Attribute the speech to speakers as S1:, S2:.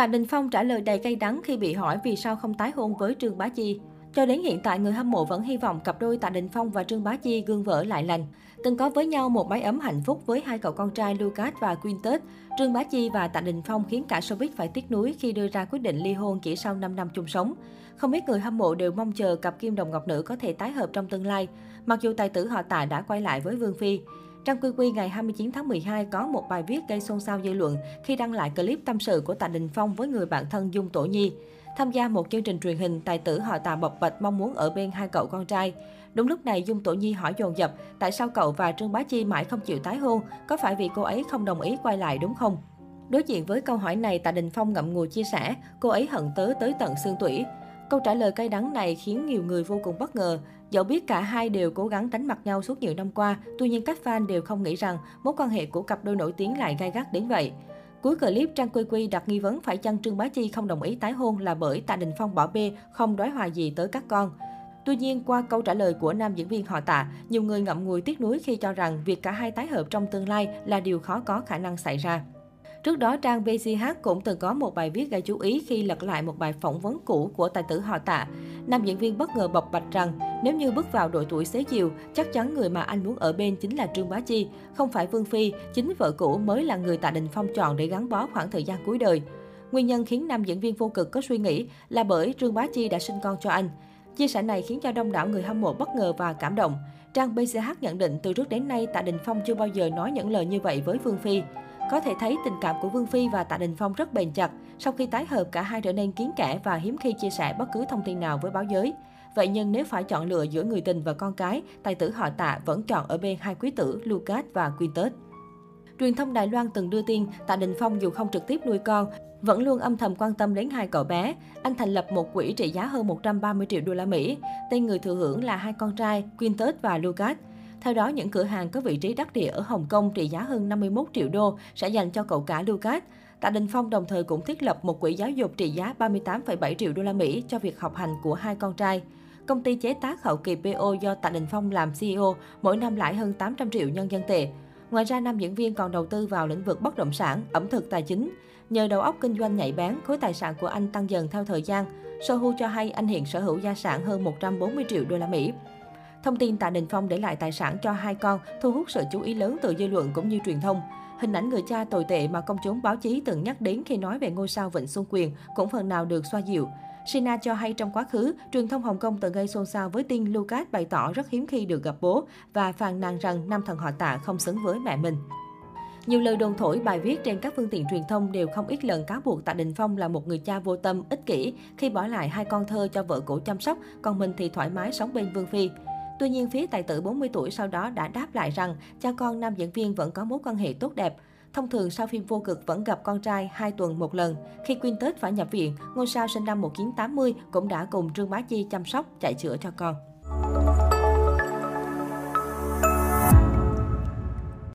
S1: Tạ Đình Phong trả lời đầy cay đắng khi bị hỏi vì sao không tái hôn với Trương Bá Chi. Cho đến hiện tại, người hâm mộ vẫn hy vọng cặp đôi Tạ Đình Phong và Trương Bá Chi gương vỡ lại lành. Từng có với nhau một mái ấm hạnh phúc với hai cậu con trai Lucas và Quintus, Trương Bá Chi và Tạ Đình Phong khiến cả showbiz phải tiếc nuối khi đưa ra quyết định ly hôn chỉ sau 5 năm chung sống. Không ít người hâm mộ đều mong chờ cặp kim đồng ngọc nữ có thể tái hợp trong tương lai, mặc dù tài tử họ Tạ đã quay lại với Vương Phi. Trang Quy Quy ngày 29 tháng 12 có một bài viết gây xôn xao dư luận khi đăng lại clip tâm sự của Tạ Đình Phong với người bạn thân Dung Tổ Nhi. Tham gia một chương trình truyền hình, tài tử họ Tạ bộc bạch mong muốn ở bên hai cậu con trai. Đúng lúc này, Dung Tổ Nhi hỏi dồn dập tại sao cậu và Trương Bá Chi mãi không chịu tái hôn, có phải vì cô ấy không đồng ý quay lại đúng không? Đối diện với câu hỏi này, Tạ Đình Phong ngậm ngùi chia sẻ, cô ấy hận tớ tới tận xương tủy. Câu trả lời cay đắng này khiến nhiều người vô cùng bất ngờ. Dẫu biết cả hai đều cố gắng tránh mặt nhau suốt nhiều năm qua, tuy nhiên các fan đều không nghĩ rằng mối quan hệ của cặp đôi nổi tiếng lại gai gắt đến vậy. Cuối clip, Trang Quy Quy đặt nghi vấn phải chăng Trương Bá Chi không đồng ý tái hôn là bởi Tạ Đình Phong bỏ bê, không đói hòa gì tới các con. Tuy nhiên, qua câu trả lời của nam diễn viên họ Tạ, nhiều người ngậm ngùi tiếc nuối khi cho rằng việc cả hai tái hợp trong tương lai là điều khó có khả năng xảy ra. Trước đó, trang BCH cũng từng có một bài viết gây chú ý khi lật lại một bài phỏng vấn cũ của tài tử họ tạ. Nam diễn viên bất ngờ bộc bạch rằng nếu như bước vào độ tuổi xế chiều, chắc chắn người mà anh muốn ở bên chính là Trương Bá Chi, không phải Vương Phi, chính vợ cũ mới là người Tạ Đình Phong chọn để gắn bó khoảng thời gian cuối đời. Nguyên nhân khiến nam diễn viên vô cực có suy nghĩ là bởi Trương Bá Chi đã sinh con cho anh. Chia sẻ này khiến cho đông đảo người hâm mộ bất ngờ và cảm động. Trang BCH nhận định từ trước đến nay Tạ Đình Phong chưa bao giờ nói những lời như vậy với Vương Phi. Có thể thấy tình cảm của Vương Phi và Tạ Đình Phong rất bền chặt. Sau khi tái hợp, cả hai trở nên kiến kẽ và hiếm khi chia sẻ bất cứ thông tin nào với báo giới. Vậy nhưng nếu phải chọn lựa giữa người tình và con cái, tài tử họ Tạ vẫn chọn ở bên hai quý tử Lucas và Quintus. Truyền thông Đài Loan từng đưa tin Tạ Đình Phong dù không trực tiếp nuôi con, vẫn luôn âm thầm quan tâm đến hai cậu bé. Anh thành lập một quỹ trị giá hơn 130 triệu đô la Mỹ. Tên người thừa hưởng là hai con trai Quintus và Lucas. Theo đó, những cửa hàng có vị trí đắc địa ở Hồng Kông trị giá hơn 51 triệu đô sẽ dành cho cậu cả Lucas. Tạ Đình Phong đồng thời cũng thiết lập một quỹ giáo dục trị giá 38,7 triệu đô la Mỹ cho việc học hành của hai con trai. Công ty chế tác hậu kỳ PO do Tạ Đình Phong làm CEO, mỗi năm lãi hơn 800 triệu nhân dân tệ. Ngoài ra, nam diễn viên còn đầu tư vào lĩnh vực bất động sản, ẩm thực tài chính. Nhờ đầu óc kinh doanh nhạy bén, khối tài sản của anh tăng dần theo thời gian. Sohu cho hay anh hiện sở hữu gia sản hơn 140 triệu đô la Mỹ. Thông tin Tạ Đình Phong để lại tài sản cho hai con thu hút sự chú ý lớn từ dư luận cũng như truyền thông. Hình ảnh người cha tồi tệ mà công chúng báo chí từng nhắc đến khi nói về ngôi sao Vịnh Xuân Quyền cũng phần nào được xoa dịu. Sina cho hay trong quá khứ, truyền thông Hồng Kông từng gây xôn xao với tin Lucas bày tỏ rất hiếm khi được gặp bố và phàn nàn rằng nam thần họ tạ không xứng với mẹ mình. Nhiều lời đồn thổi bài viết trên các phương tiện truyền thông đều không ít lần cáo buộc Tạ Đình Phong là một người cha vô tâm, ích kỷ khi bỏ lại hai con thơ cho vợ cũ chăm sóc, còn mình thì thoải mái sống bên Vương Phi. Tuy nhiên, phía tài tử 40 tuổi sau đó đã đáp lại rằng cha con nam diễn viên vẫn có mối quan hệ tốt đẹp. Thông thường sau phim vô cực vẫn gặp con trai hai tuần một lần. Khi Quintus phải nhập viện, ngôi sao sinh năm 1980 cũng đã cùng Trương Bá Chi chăm sóc, chạy chữa cho con.